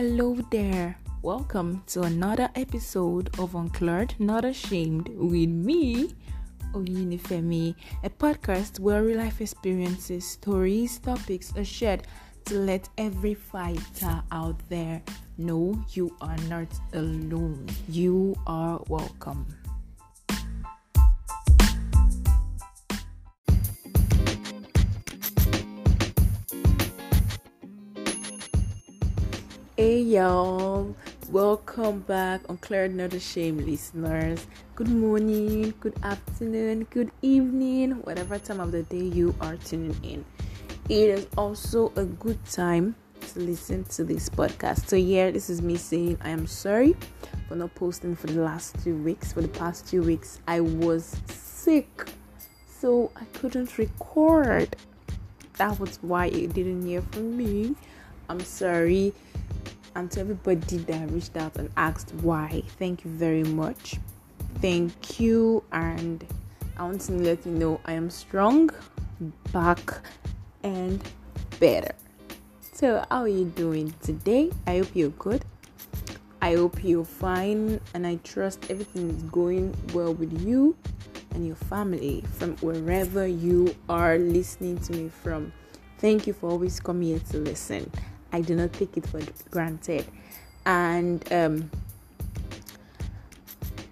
Hello there. Welcome to another episode of Unclad Not Ashamed with me, Oyinifemi, a podcast where real life experiences, stories, topics are shared to let every fighter out there know you are not alone. You are welcome. Y'all, welcome back on Claire Not Shame listeners. Good morning, good afternoon, good evening, whatever time of the day you are tuning in. It is also a good time to listen to this podcast. So, yeah, this is me saying I am sorry for not posting for the last two weeks. For the past two weeks, I was sick, so I couldn't record. That was why you didn't hear from me. I'm sorry and to everybody that reached out and asked why. Thank you very much. Thank you, and I want to let you know I am strong, back, and better. So, how are you doing today? I hope you're good. I hope you're fine, and I trust everything is going well with you and your family from wherever you are listening to me from. Thank you for always coming here to listen. I do not take it for granted. And um,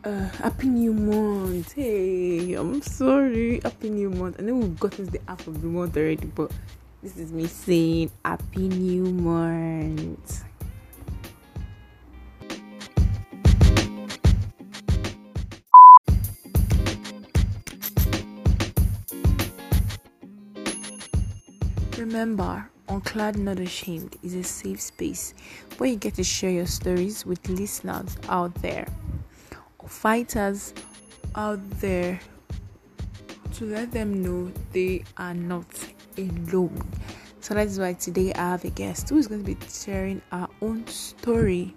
uh, happy new month. Hey, I'm sorry. Happy new month. I know we've gotten to the half of the month already, but this is me saying happy new month. Remember, Unclad Not Ashamed is a safe space where you get to share your stories with listeners out there fighters out there to let them know they are not alone. So that's why today I have a guest who is going to be sharing her own story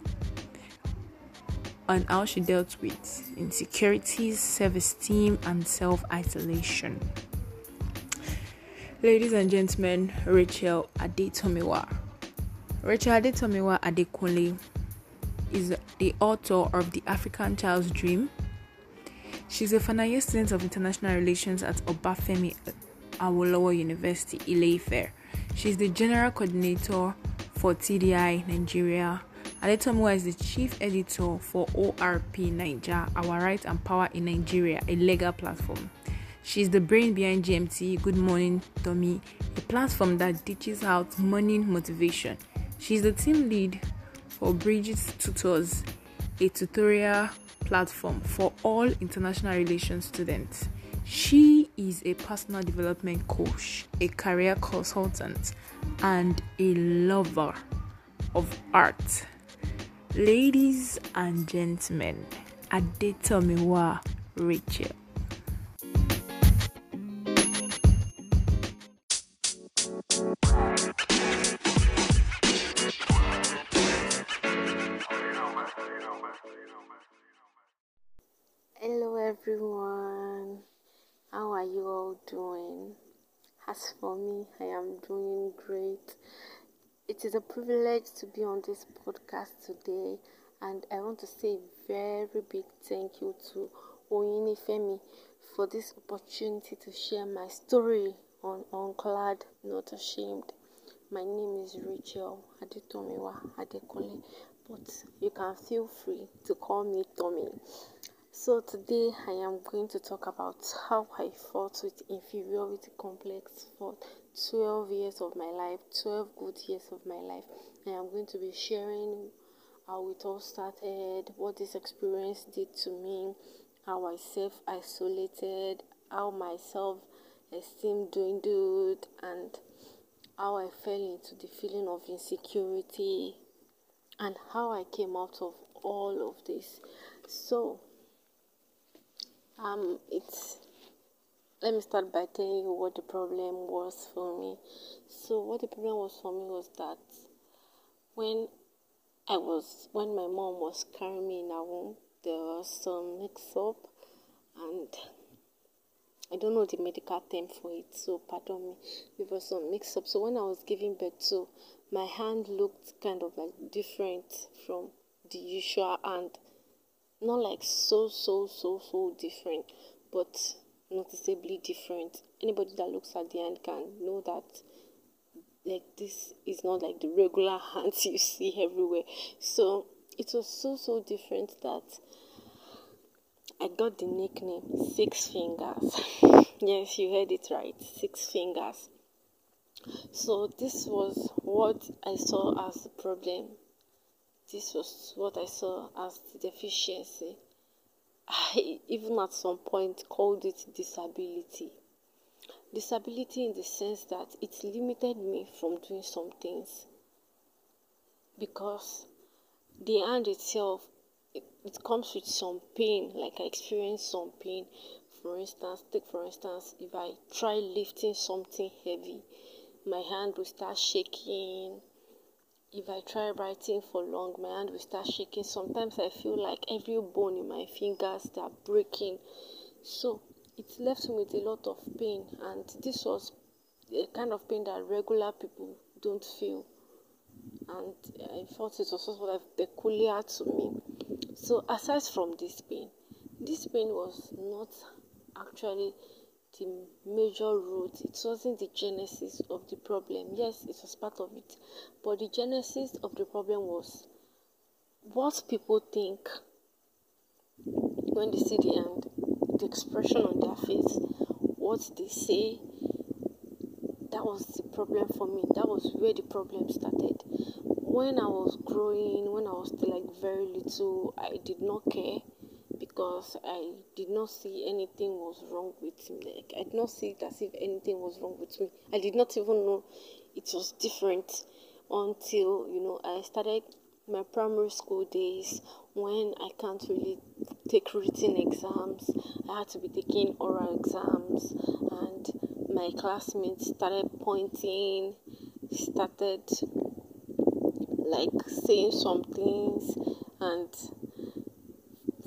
on how she dealt with insecurities, self esteem, and self isolation. Ladies and gentlemen, Rachel Adetomiwa. Rachel Adetomiwa Adekunle is the author of The African Child's Dream. She's a final year student of international relations at Obafemi Awolowo University, Ile-Ife. She's the general coordinator for TDI Nigeria. Adetomiwa is the chief editor for ORP Niger, Our Right and Power in Nigeria, a legal platform. She's the brain behind GMT Good Morning Tommy, a platform that teaches out morning motivation. She's the team lead for Bridget's Tutors, a tutorial platform for all international relations students. She is a personal development coach, a career consultant, and a lover of art. Ladies and gentlemen, Adetomiwa Rachel. As for me, I am doing great. It is a privilege to be on this podcast today, and I want to say a very big thank you to Oyini Femi for this opportunity to share my story on Unclad Not Ashamed. My name is Rachel Adetomiwa Adekunle, but you can feel free to call me Tommy. So, today I am going to talk about how I fought with inferiority complex for 12 years of my life, 12 good years of my life. I am going to be sharing how it all started, what this experience did to me, how I self isolated, how my self esteem dwindled, and how I fell into the feeling of insecurity, and how I came out of all of this. So, um, it's let me start by telling you what the problem was for me. So, what the problem was for me was that when I was when my mom was carrying me in her womb, there was some mix up, and I don't know the medical term for it, so pardon me. There was some mix up. So when I was giving birth to, my hand looked kind of like different from the usual hand. Not like so so so so different, but noticeably different. Anybody that looks at the hand can know that like this is not like the regular hands you see everywhere. So it was so so different that I got the nickname Six Fingers. yes, you heard it right, Six Fingers. So this was what I saw as the problem. This was what I saw as the deficiency. I even at some point called it disability. Disability in the sense that it limited me from doing some things because the hand itself it, it comes with some pain like i experienced some pain for instance take for instance if i try lifting something heavy my hand will start shaking if i try writing for long my hand will start shaking. Sometimes i feel like every bone in my fingers start breaking. So it left me with a lot of pain and this was a kind of pain that regular people don't feel. And I thought it was sort of peculiar to me. So aside from this pain, this pain was not actually the major root. It wasn't the genesis of the problem. Yes, it was part of it, but the genesis of the problem was what people think when they see the end, the expression on their face, what they say. That was the problem for me. That was where the problem started when I was growing, when I was still like very little, I did not care because I did not see anything was wrong with me. Like I did not see it as if anything was wrong with me. I did not even know it was different until you know I started my primary school days when I can't really take written exams. I had to be taking oral exams and my classmates started pointing, started like saying some things and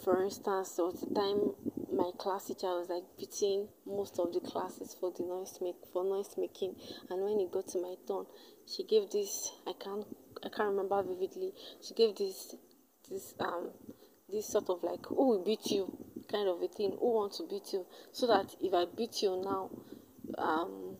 for instance there was a time my class teacher was like beating most of the classes for the noise make for noise making. And when it got to my turn she gave this i can't i can't remember vividly she gave this this um this sort of like who will beat you? kind of a thing. Who wants to beat you? So that if i beat you now um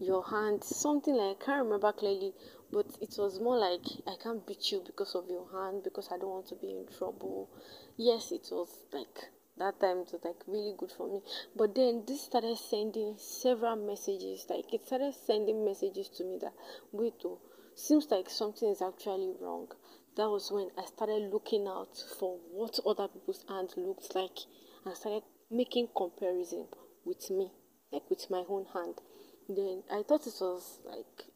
your hand something like i can't remember clearly but it was more like I can't beat you because of your hand because I don't want to be in trouble. Yes, it was like that time it was like really good for me. But then this started sending several messages. Like it started sending messages to me that wait oh, seems like something is actually wrong. That was when I started looking out for what other people's hand looked like and started making comparison with me, like with my own hand. Then I thought it was like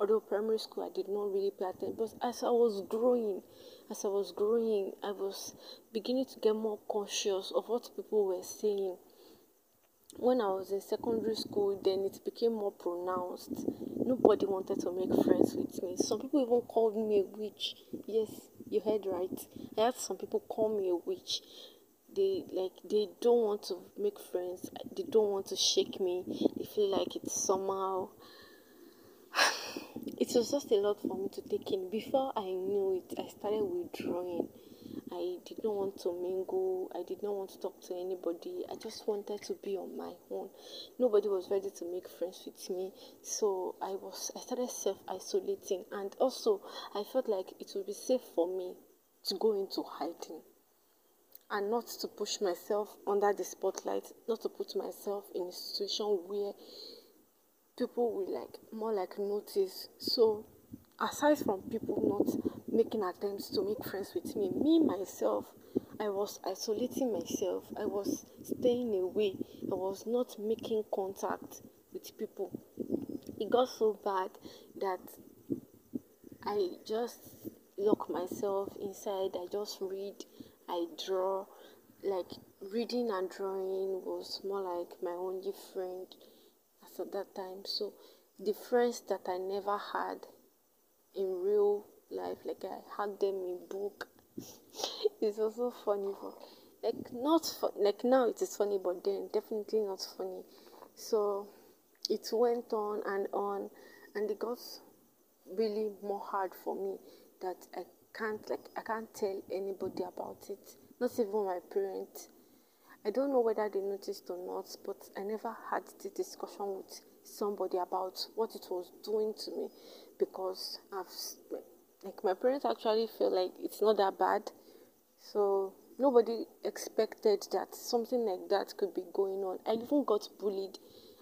although primary school I did not really pay attention, but as I was growing, as I was growing, I was beginning to get more conscious of what people were saying. When I was in secondary school, then it became more pronounced. Nobody wanted to make friends with me. Some people even called me a witch. Yes, you heard right. I had some people call me a witch. They like they don't want to make friends. They don't want to shake me. They feel like it's somehow it was just a lot for me to take in. Before I knew it, I started withdrawing. I did not want to mingle. I did not want to talk to anybody. I just wanted to be on my own. Nobody was ready to make friends with me. So I was I started self isolating and also I felt like it would be safe for me to go into hiding and not to push myself under the spotlight, not to put myself in a situation where people will like more like notice. So aside from people not making attempts to make friends with me, me myself, I was isolating myself. I was staying away. I was not making contact with people. It got so bad that I just lock myself inside. I just read. I draw. Like reading and drawing was more like my only friend at that time. So the friends that I never had in real life, like I had them in book. it's also funny, like not like now it is funny but then definitely not funny so it went on and on and it got really more hard for me that i can't like i can't tell anybody about it not even my parents i don't know whether they noticed or not but i never had the discussion with somebody about what it was doing to me because i've like my parents actually feel like it's not that bad so nobody expected that something like that could be going on. I even got bullied.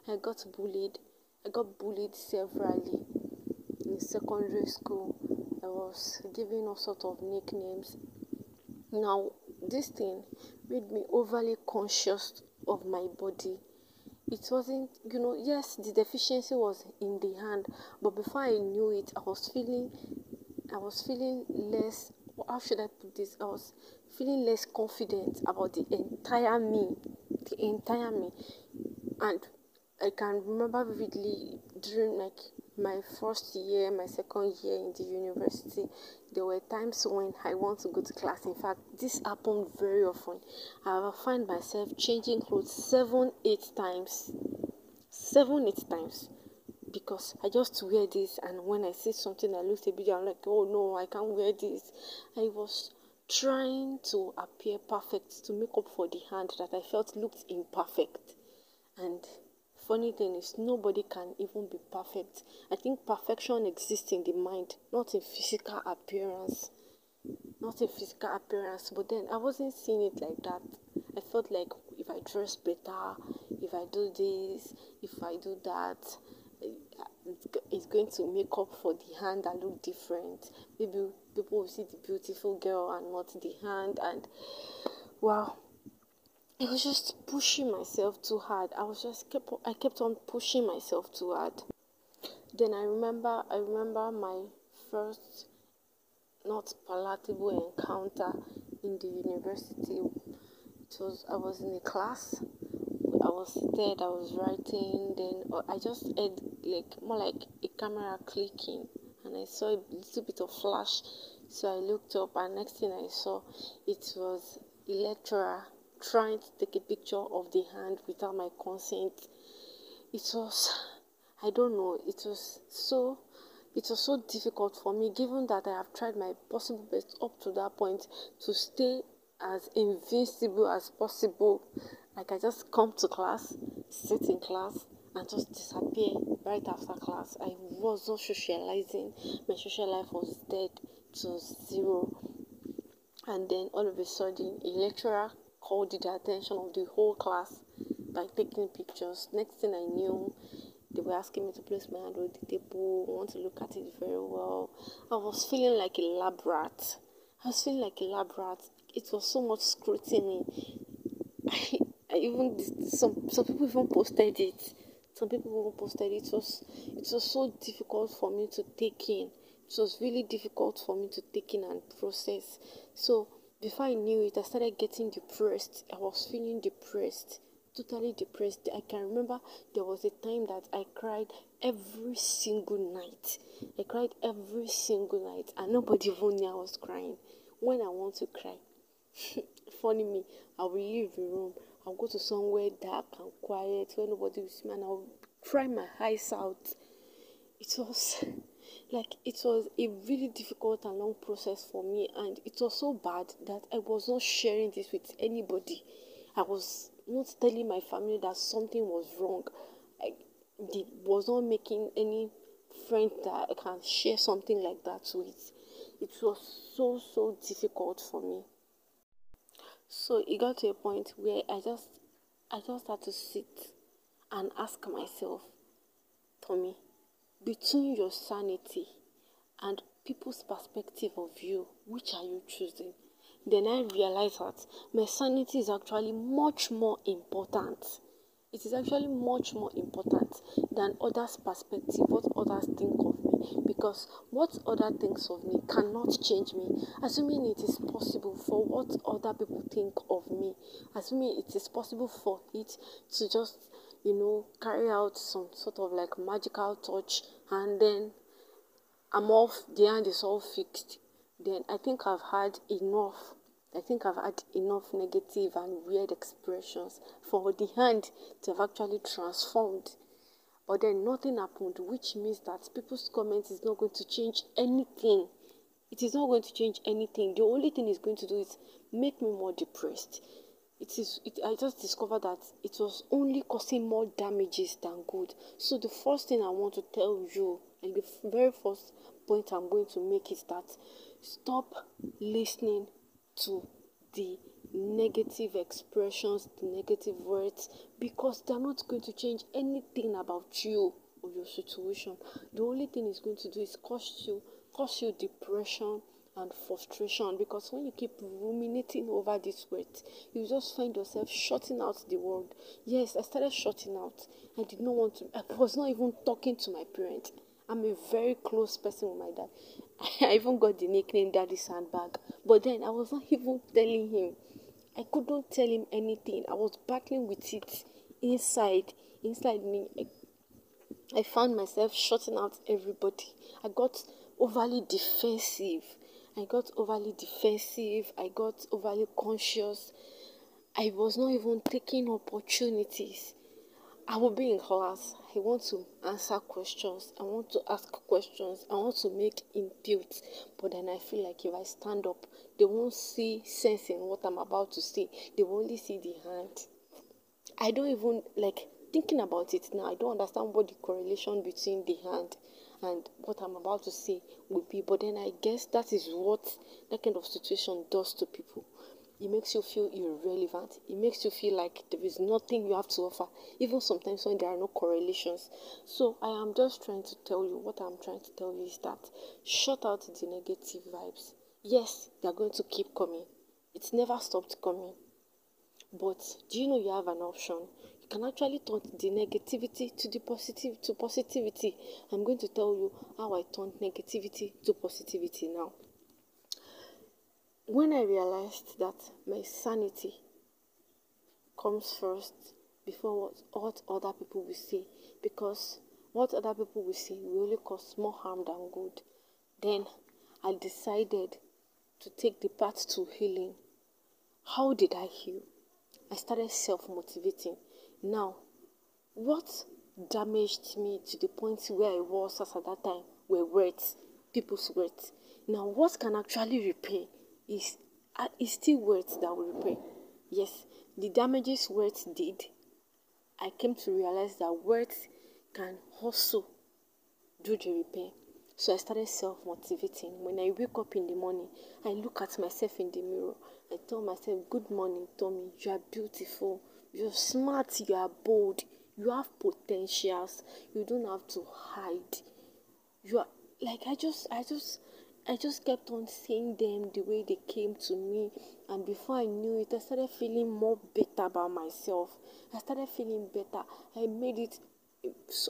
I got bullied. I got bullied severally in secondary school. I was given all sorts of nicknames. Now, this thing made me overly conscious of my body. It wasn't, you know, yes, the deficiency was in the hand, but before I knew it, I was feeling, I was feeling less. How should I put this? I was feeling less confident about the entire me, the entire me. And I can remember vividly during like my first year, my second year in the university, there were times when I want to go to class. In fact, this happened very often. I find myself changing clothes seven, eight times. Seven, eight times. Because I just wear this, and when I see something that looks a bit, I'm like, oh no, I can't wear this. I was trying to appear perfect to make up for the hand that I felt looked imperfect. And funny thing is, nobody can even be perfect. I think perfection exists in the mind, not in physical appearance. Not in physical appearance, but then I wasn't seeing it like that. I felt like if I dress better, if I do this, if I do that, it's going to make up for the hand that look different. Maybe people will see the beautiful girl and not the hand, and wow, I was just pushing myself too hard. I was just kept I kept on pushing myself too hard. Then I remember I remember my first not palatable encounter in the university. It was I was in a class I was seated, I was writing, then uh, I just heard like more like a camera clicking, and I saw a little bit of flash. So I looked up, and next thing I saw, it was a lecturer trying to take a picture of the hand without my consent. It was, I don't know, it was so it was so difficult for me given that I have tried my possible best up to that point to stay as invincible as possible like I just come to class, sit in class, and just disappear right after class. I wasn't socializing. My social life was dead to zero. And then all of a sudden, a lecturer called the attention of the whole class by taking pictures. Next thing I knew, they were asking me to place my hand on the table, want to look at it very well. I was feeling like a lab rat. I was feeling like a lab rat. It was so much scrutiny. I, even some some people even posted it. Some people even posted it. It was it was so difficult for me to take in. It was really difficult for me to take in and process. So before I knew it, I started getting depressed. I was feeling depressed, totally depressed. I can remember there was a time that I cried every single night. I cried every single night, and nobody even knew I was crying. When I want to cry, funny me, I will leave the room. I'll go to somewhere dark and quiet where nobody will see me and I'll cry my eyes out. It was like it was a really difficult and long process for me and it was so bad that I was not sharing this with anybody. I was not telling my family that something was wrong. I was not making any friend that I can share something like that with. It was so so difficult for me. So it got to a point where I just I just had to sit and ask myself, Tommy, between your sanity and people's perspective of you, which are you choosing? Then I realized that my sanity is actually much more important it is actually much more important than others' perspective, what others think of me, because what others thinks of me cannot change me. Assuming it is possible for what other people think of me, assuming it is possible for it to just, you know, carry out some sort of like magical touch and then I'm off, the hand is all fixed, then I think I've had enough. I think I've had enough negative and weird expressions for the hand to have actually transformed. But then nothing happened, which means that people's comments is not going to change anything. It is not going to change anything. The only thing it's going to do is make me more depressed. It is. It, I just discovered that it was only causing more damages than good. So the first thing I want to tell you, and the very first point I'm going to make is that stop listening to the negative expressions, the negative words, because they're not going to change anything about you or your situation. The only thing it's going to do is cause you cause you depression and frustration because when you keep ruminating over this words, you just find yourself shutting out the world. Yes, I started shutting out. I did not want to, I was not even talking to my parents. I'm a very close person with my dad. I even got the nickname Daddy Sandbag. But then I was not even telling him. I couldn't tell him anything. I was battling with it inside, inside me. I, I found myself shutting out everybody. I got overly defensive. I got overly defensive. I got overly conscious. I was not even taking opportunities. I will be in class. I want to answer questions. I want to ask questions. I want to make input. But then I feel like if I stand up, they won't see sense in what I'm about to say. They will only see the hand. I don't even like thinking about it now. I don't understand what the correlation between the hand and what I'm about to say will be. But then I guess that is what that kind of situation does to people it makes you feel irrelevant. It makes you feel like there is nothing you have to offer, even sometimes when there are no correlations. So, I am just trying to tell you what I'm trying to tell you is that shut out the negative vibes. Yes, they are going to keep coming, it's never stopped coming. But do you know you have an option? Can actually turn the negativity to the positive to positivity. I'm going to tell you how I turned negativity to positivity now when I realized that my sanity comes first before what, what other people will say, because what other people will say will only cause more harm than good, then I decided to take the path to healing. How did I heal? I started self motivating. Now, what damaged me to the point where I was as at that time were words, people's words. Now, what can actually repair is uh, it's still words that will repair. Yes, the damages words did. I came to realize that words can also do the repair. So I started self motivating. When I wake up in the morning, I look at myself in the mirror. I tell myself, Good morning, Tommy. You are beautiful. You're smart. You are bold. You have potentials. You don't have to hide. You are like I just I just I just kept on seeing them the way they came to me, and before I knew it, I started feeling more better about myself. I started feeling better. I made it.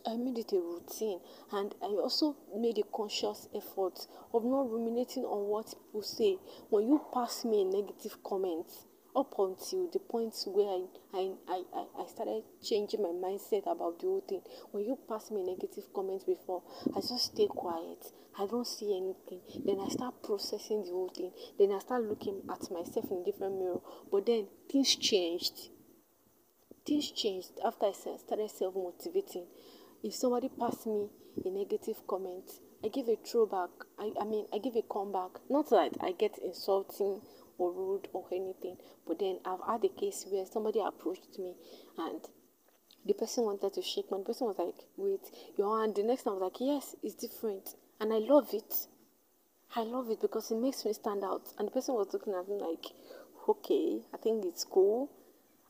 I made it a routine, and I also made a conscious effort of not ruminating on what people say. When you pass me a negative comment, up until the point where I, I, I, I started changing my mindset about the whole thing. When you pass me negative comments before, I just stay quiet. I don't see anything. Then I start processing the whole thing. Then I start looking at myself in a different mirror. But then things changed. Things changed after I started self motivating. If somebody passed me a negative comment, I give a throwback. I, I mean, I give a comeback. Not that I get insulting or rude or anything. But then I've had a case where somebody approached me and the person wanted to shake my person was like, wait, your hand. The next time I was like, yes, it's different. And I love it. I love it because it makes me stand out. And the person was looking at me like, okay, I think it's cool.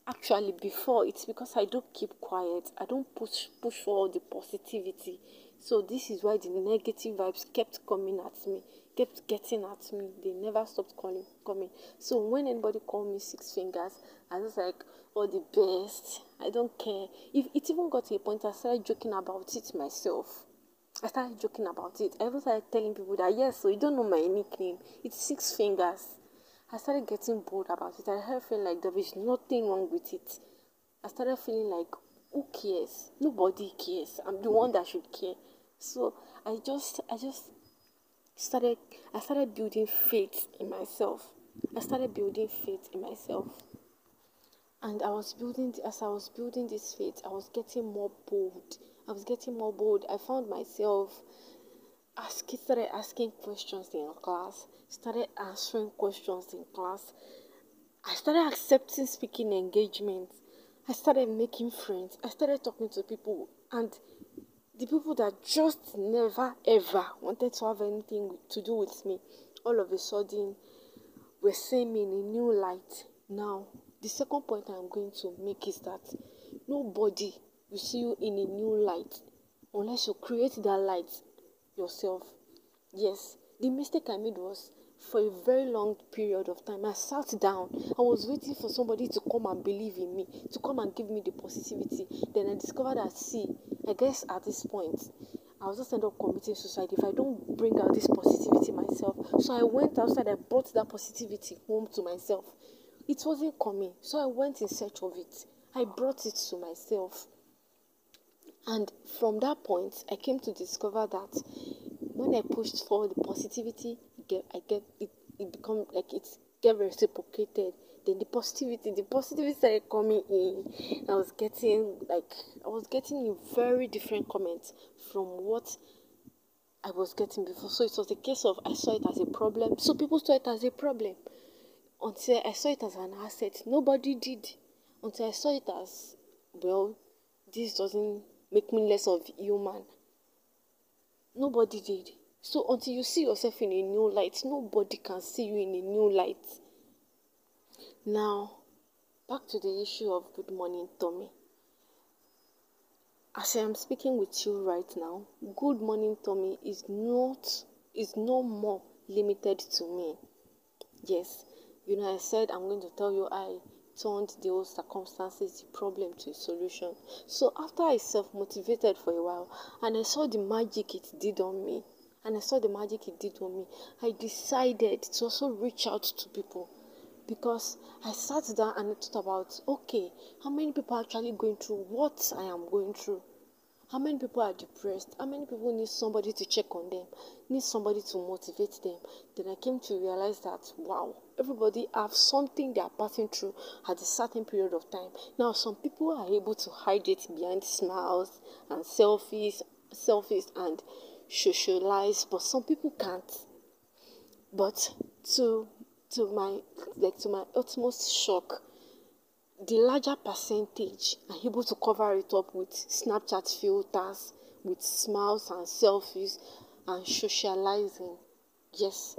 Actually, before it's because I don't keep quiet. I don't push push for all the positivity. So this is why the negative vibes kept coming at me kept getting at me. They never stopped calling, coming. So when anybody called me six fingers, I was like, all the best. I don't care. If it even got to a point I started joking about it myself. I started joking about it. I started telling people that yes, so you don't know my nickname. It's six fingers. I started getting bored about it. I started feeling like there is nothing wrong with it. I started feeling like who cares? Nobody cares. I'm the one that should care. So I just I just started I started building faith in myself. I started building faith in myself. And I was building, as I was building this faith, I was getting more bold. I was getting more bold. I found myself asking, started asking questions in class, started answering questions in class. I started accepting speaking engagements. I started making friends. I started talking to people, and the people that just never ever wanted to have anything to do with me, all of a sudden, were seeing me in a new light. Now, the second point I'm going to make is that nobody will see you in a new light unless you create that light yourself. Yes, the mistake I made was for a very long period of time. I sat down. I was waiting for somebody to come and believe in me, to come and give me the positivity. Then I discovered that, see, I guess at this point, I'll just end up committing suicide if I don't bring out this positivity myself. So I went outside, I brought that positivity home to myself. It wasn't coming, so I went in search of it. I brought it to myself. And from that point, I came to discover that when I pushed for the positivity, get I get it it become like it's get reciprocated. Then the positivity, the positivity started coming in. I was getting like I was getting very different comments from what I was getting before. So it was a case of I saw it as a problem. So people saw it as a problem until I saw it as an asset. Nobody did until I saw it as well. This doesn't make me less of human. Nobody did. So until you see yourself in a new light, nobody can see you in a new light. Now, back to the issue of good morning, Tommy. As I am speaking with you right now, good morning, Tommy is not is no more limited to me. Yes, you know, I said I'm going to tell you I turned those circumstances, the problem to a solution. So after I self motivated for a while and I saw the magic it did on me, and I saw the magic it did for me, I decided to also reach out to people because I sat down and thought about okay, how many people are actually going through what I am going through? How many people are depressed? How many people need somebody to check on them? Need somebody to motivate them? Then I came to realize that wow, everybody have something they are passing through at a certain period of time. Now some people are able to hide it behind smiles and selfies, selfies and socialize, but some people can't. But to to my like to my utmost shock, the larger percentage are able to cover it up with Snapchat filters, with smiles and selfies and socializing. Yes,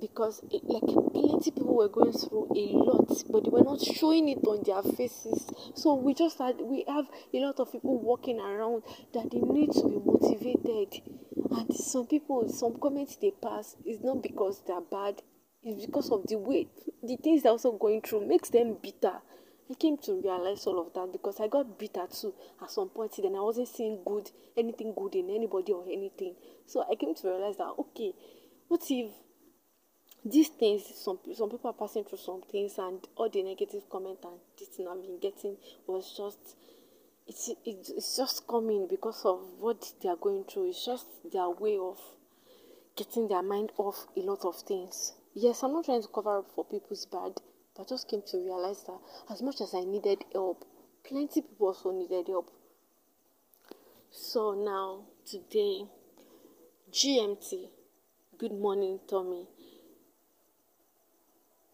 because it, like plenty people were going through a lot, but they were not showing it on their faces. So we just had we have a lot of people walking around that they need to be motivated. And some people, some comments they pass is not because they're bad, it's because of the way the things they're also going through makes them bitter. I came to realize all of that because I got bitter too at some point. Then I wasn't seeing good anything good in anybody or anything. So I came to realize that okay, what if these things some some people are passing through some things and all the negative comment and this thing I've been getting was just it's it's just coming because of what they are going through. It's just their way of getting their mind off a lot of things. Yes, I'm not trying to cover up for people's bad, but I just came to realize that as much as I needed help, plenty people also needed help. So now today, GMT, good morning, Tommy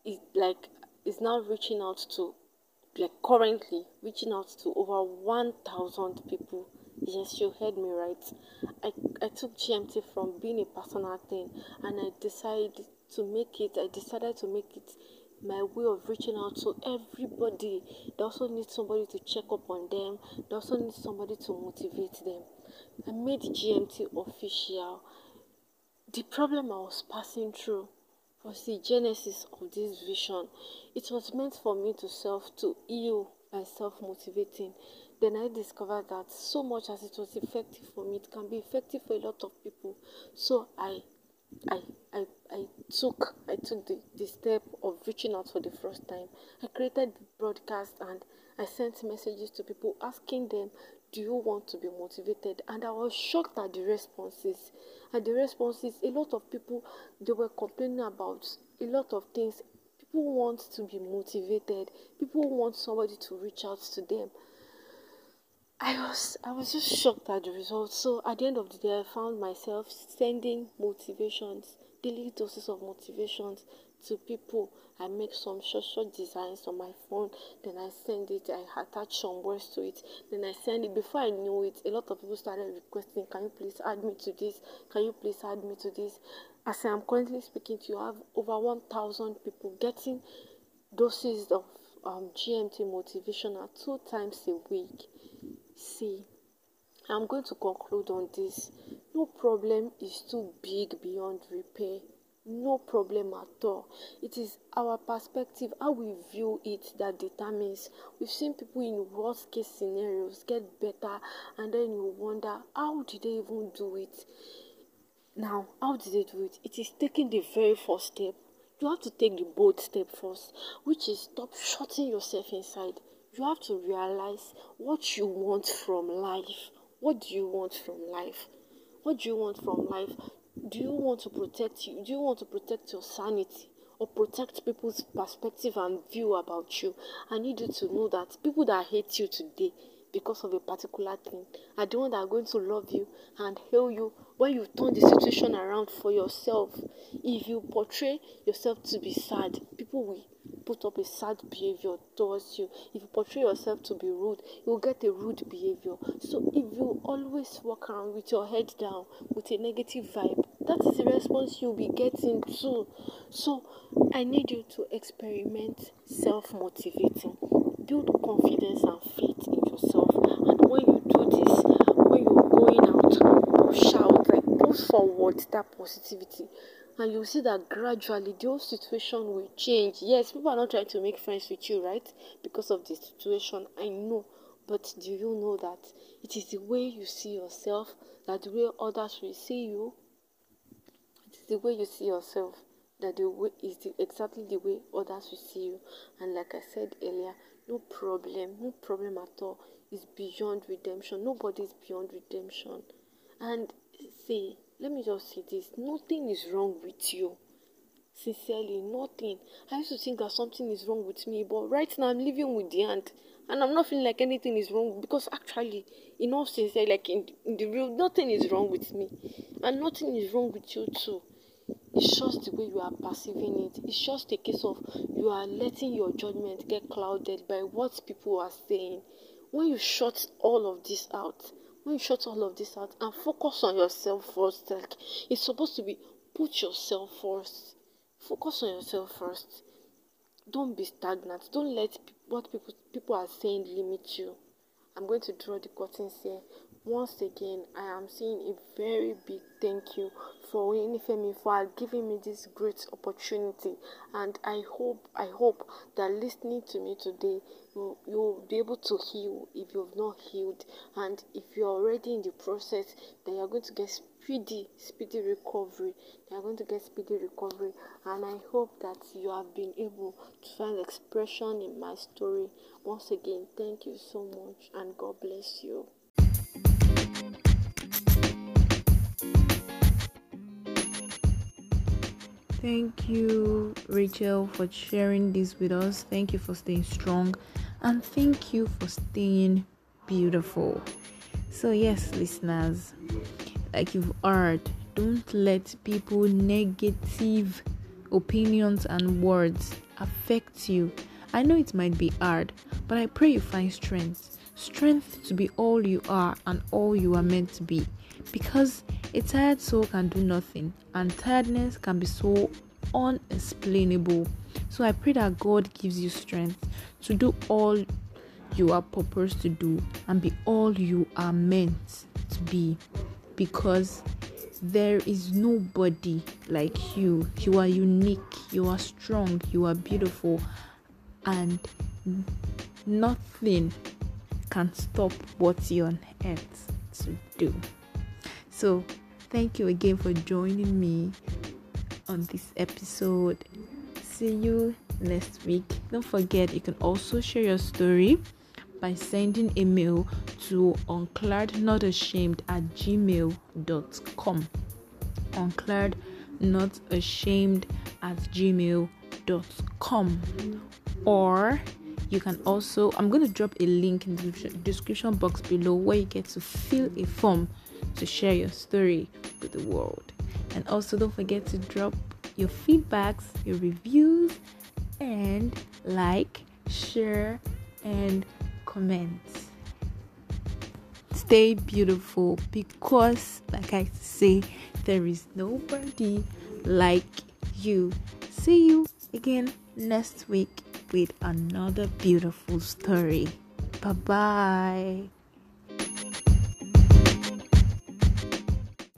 is like is now reaching out to like currently reaching out to over 1000 people. Yes you heard me right. I, I took gmt from being a personal thing and i decided to make it i decided to make it my way of reaching out to everybody. They also need somebody to check up on them. They also need somebody to motivate them. I made gmt official. The problem i was passing through was the genesis of this vision. It was meant for me to self to heal by self motivating. Then I discovered that so much as it was effective for me, it can be effective for a lot of people. So I I, I, I took I took the, the step of reaching out for the first time. I created the broadcast and I sent messages to people asking them, Do you want to be motivated? And I was shocked at the responses. At the responses, a lot of people they were complaining about a lot of things. People want to be motivated. People want somebody to reach out to them. I was I was just shocked at the results. So at the end of the day, I found myself sending motivations, daily doses of motivations to people. I make some short short designs on my phone, then I send it. I attach some words to it, then I send it. Before I knew it, a lot of people started requesting, "Can you please add me to this? Can you please add me to this?" As I am currently speaking to you, I have over 1,000 people getting doses of um, GMT motivational two times a week. See, I'm going to conclude on this. No problem is too big beyond repair. No problem at all. It is our perspective, how we view it, that determines. We've seen people in worst case scenarios get better, and then you wonder, how did they even do it? Now, how did they do it? It is taking the very first step. You have to take the bold step first, which is stop shutting yourself inside. You have to realize what you want from life. What do you want from life? What do you want from life? Do you want to protect you? Do you want to protect your sanity? or protect people's perspective and view about you. I need you to know that people that hate you today because of a particular thing are the ones that are going to love you and hail you when you turn the situation around for yourself. If you portray yourself to be sad, people will put up a sad behavior towards you. If you portray yourself to be rude, you will get a rude behavior. So if you always walk around with your head down with a negative vibe, that is the response you'll be getting too. So I need you to experiment self motivating, build confidence and faith in yourself. And when you do this, when you're going out, push out, like push forward that positivity and you see that gradually the whole situation will change. Yes, people are not trying to make friends with you, right? Because of the situation. I know. But do you know that it is the way you see yourself, that the way others will see you? It is the way you see yourself that the way is the, exactly the way others will see you. And like I said earlier, no problem, no problem at all is beyond redemption. Nobody is beyond redemption. And see, let me just say this nothing is wrong with you. Sincerely, nothing. I used to think that something is wrong with me, but right now I'm living with the ant and I'm not feeling like anything is wrong because actually, in all sincerity, like in, in the real, nothing is wrong with me, and nothing is wrong with you too. It's just the way you are perceiving it. It's just a case of you are letting your judgment get clouded by what people are saying. When you shut all of this out, when you shut all of this out and focus on yourself first, like it's supposed to be put yourself first. Focus on yourself first. Don't be stagnant. Don't let what people people are saying limit you. I'm going to draw the curtains here. Once again, I am saying a very big thank you for Unifemi for giving me this great opportunity, and I hope I hope that listening to me today, you you'll be able to heal if you've not healed, and if you're already in the process, then you're going to get speedy speedy recovery. You're going to get speedy recovery, and I hope that you have been able to find expression in my story. Once again, thank you so much, and God bless you. Thank you, Rachel, for sharing this with us. Thank you for staying strong and thank you for staying beautiful. So, yes, listeners, like you've heard, don't let people negative opinions and words affect you. I know it might be hard, but I pray you find strength. Strength to be all you are and all you are meant to be. Because a tired soul can do nothing, and tiredness can be so unexplainable. So I pray that God gives you strength to do all you are purposed to do and be all you are meant to be. Because there is nobody like you. You are unique, you are strong, you are beautiful, and nothing can stop what you're on earth to do. So, thank you again for joining me on this episode. See you next week. Don't forget, you can also share your story by sending a mail to unclarednotashamed at gmail.com. Unclared not ashamed at gmail.com or you can also i'm going to drop a link in the description box below where you get to fill a form to share your story with the world and also don't forget to drop your feedbacks your reviews and like share and comment stay beautiful because like i say there is nobody like you see you again next week with another beautiful story. Bye bye.